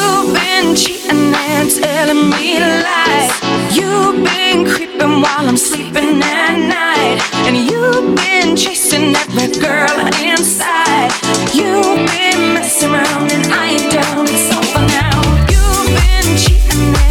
You've been cheating and telling me lies. You've been creeping while I'm sleeping at night. And you've been chasing every girl inside. You've been messing around and I ain't down. It's over now. You've been cheating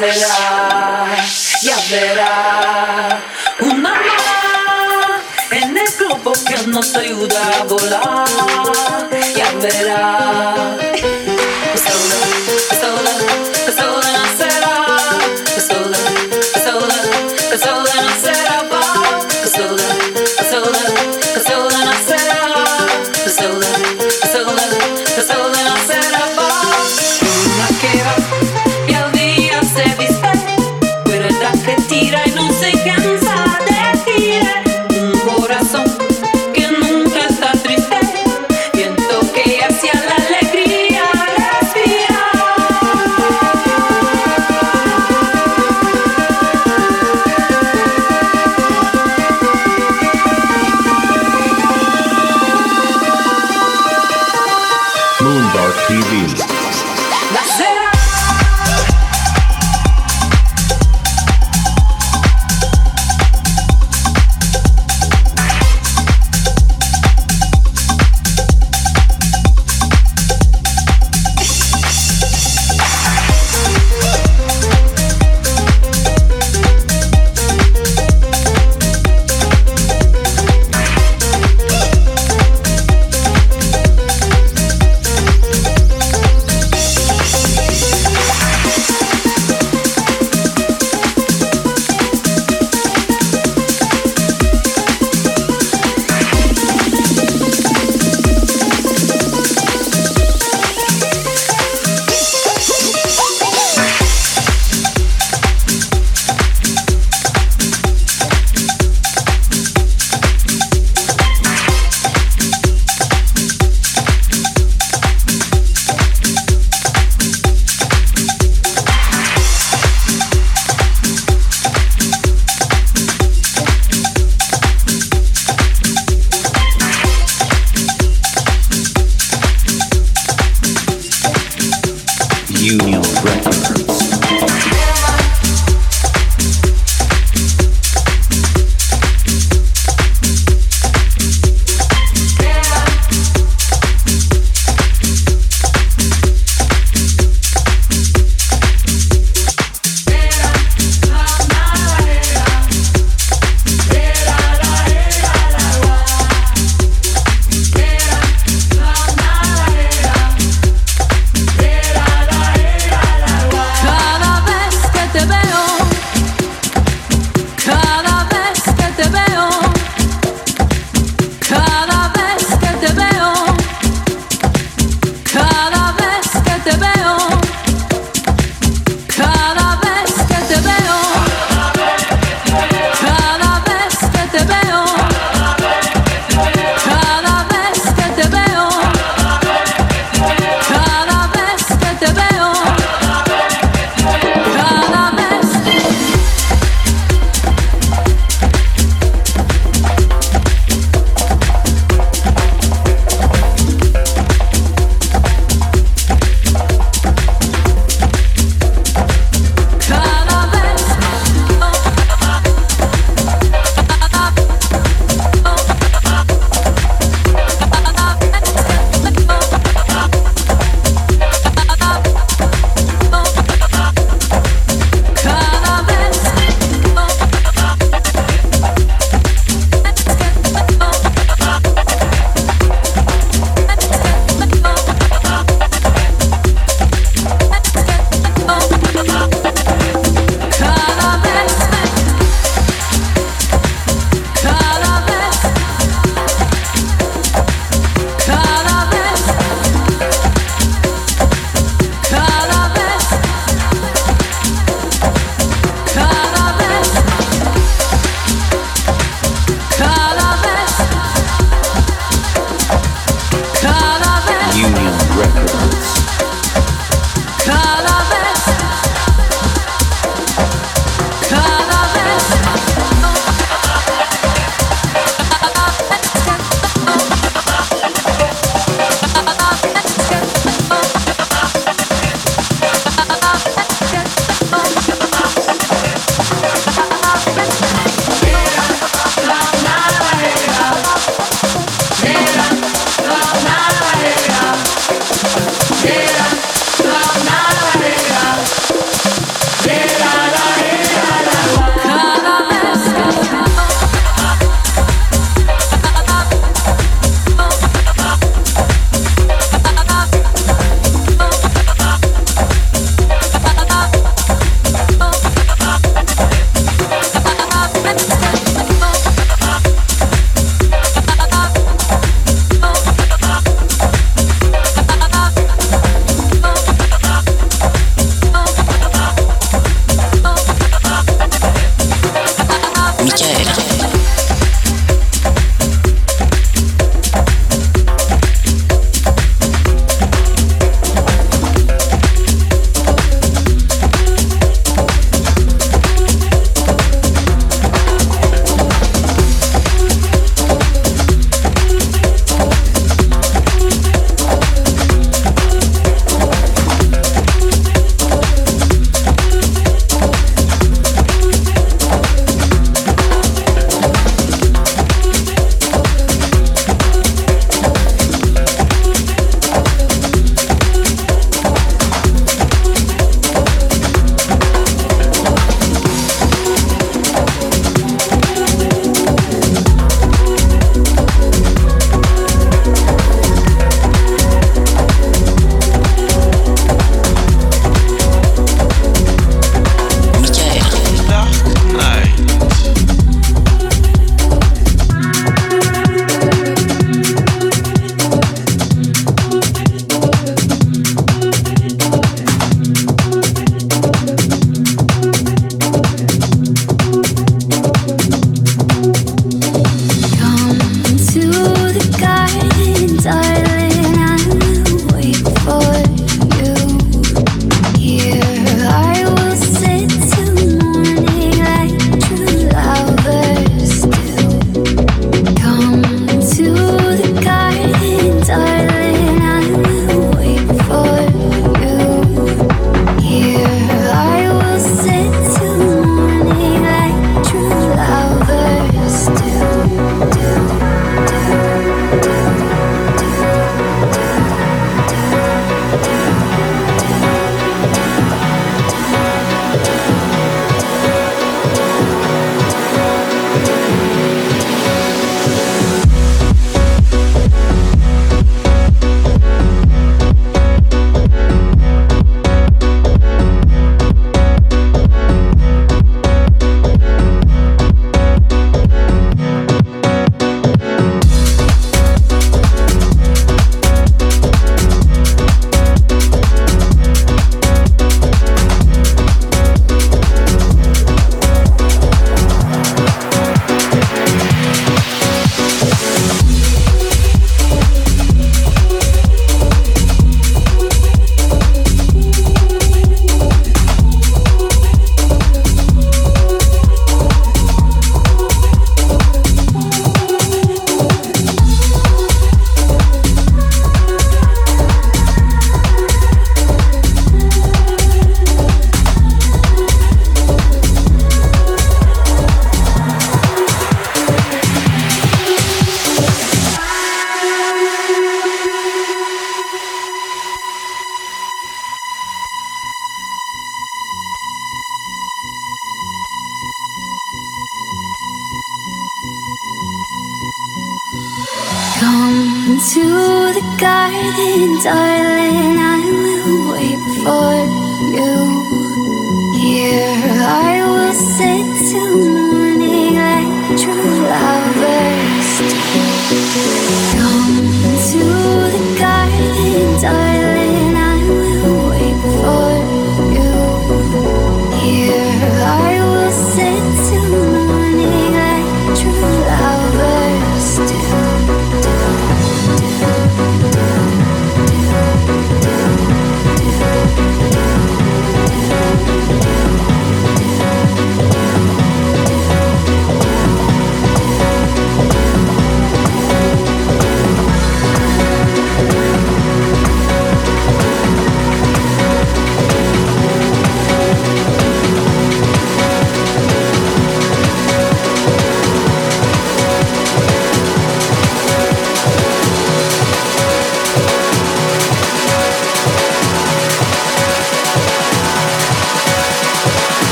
Es lo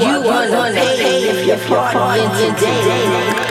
You, are gonna if you're partying today.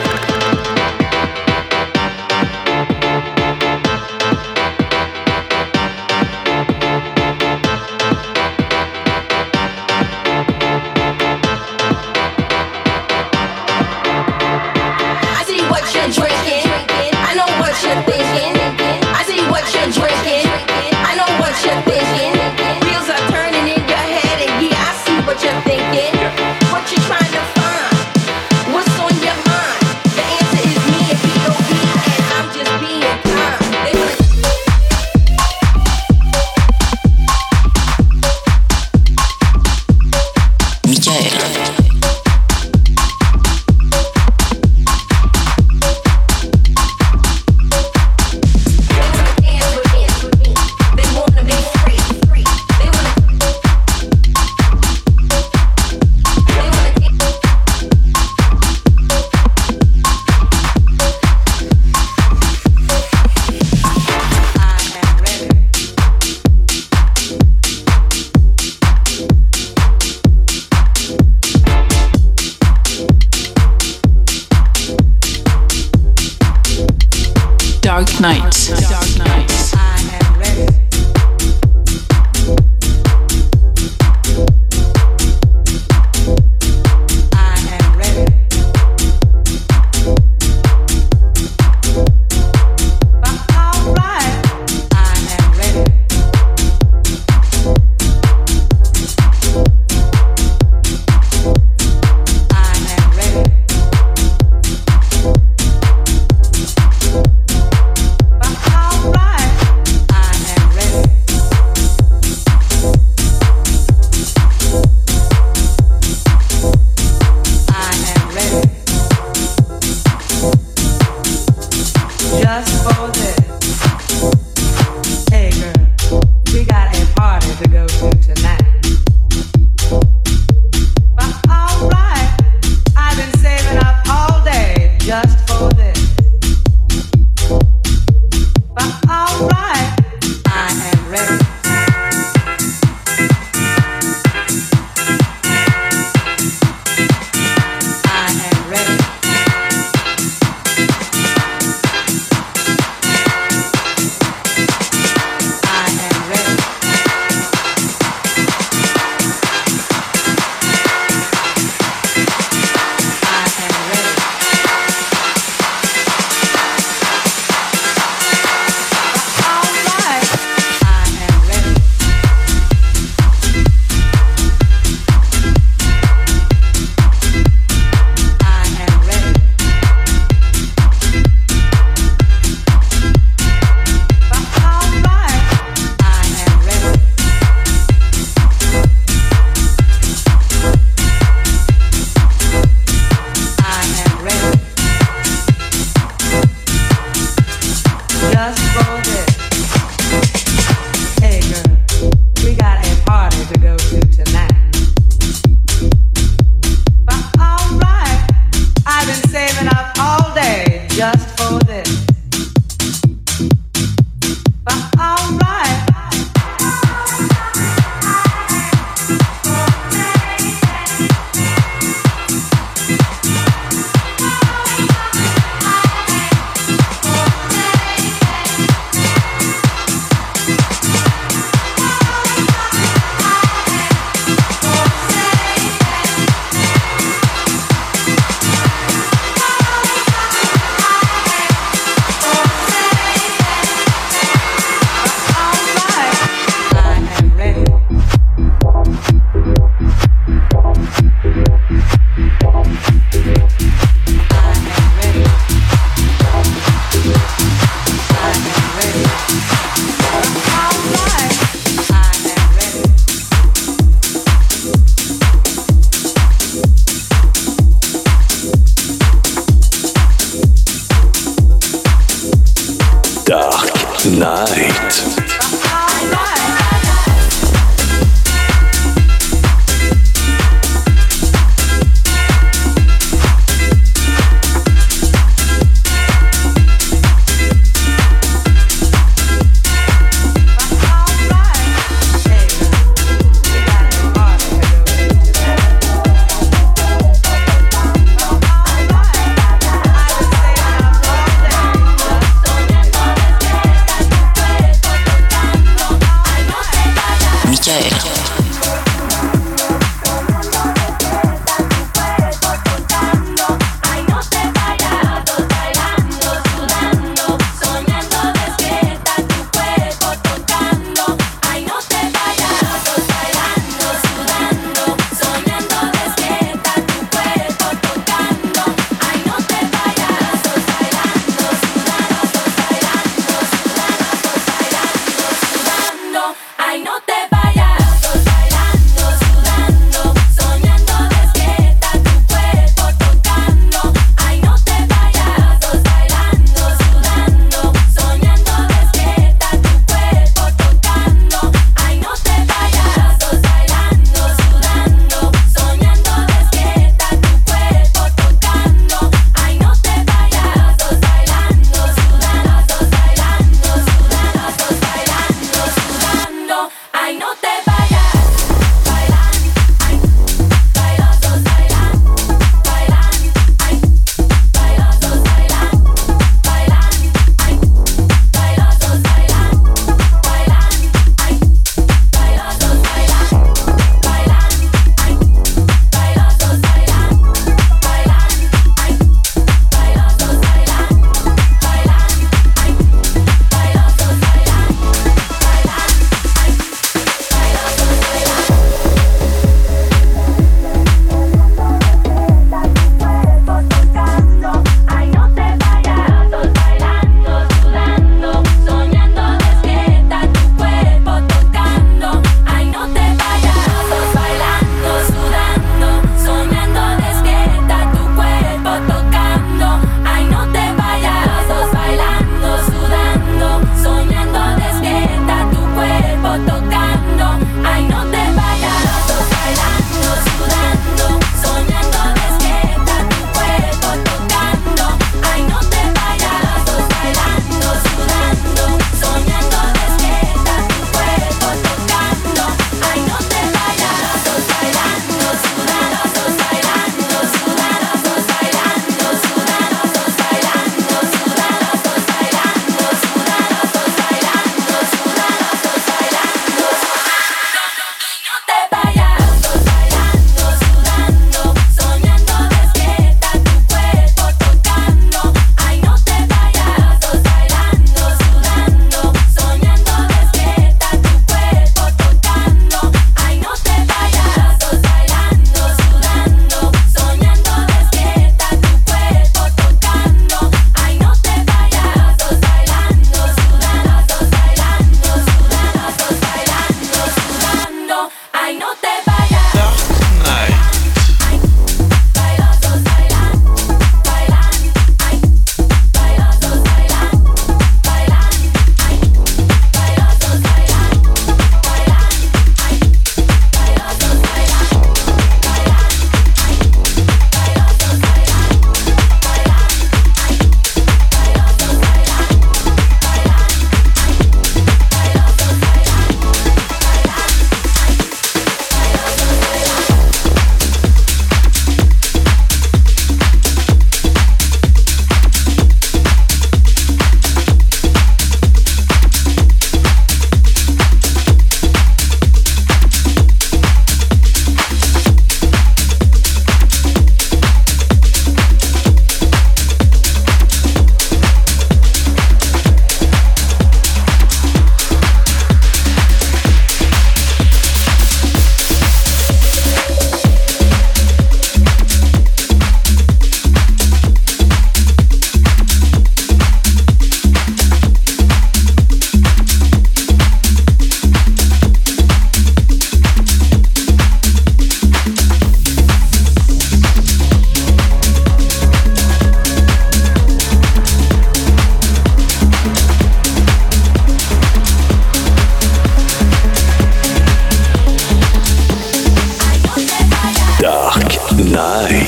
Thank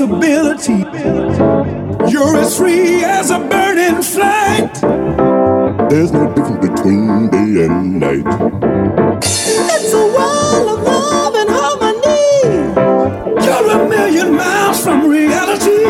possibility. You're as free as a bird in flight. There's no difference between day and night. It's a world of love and harmony. You're a million miles from reality.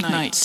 Night.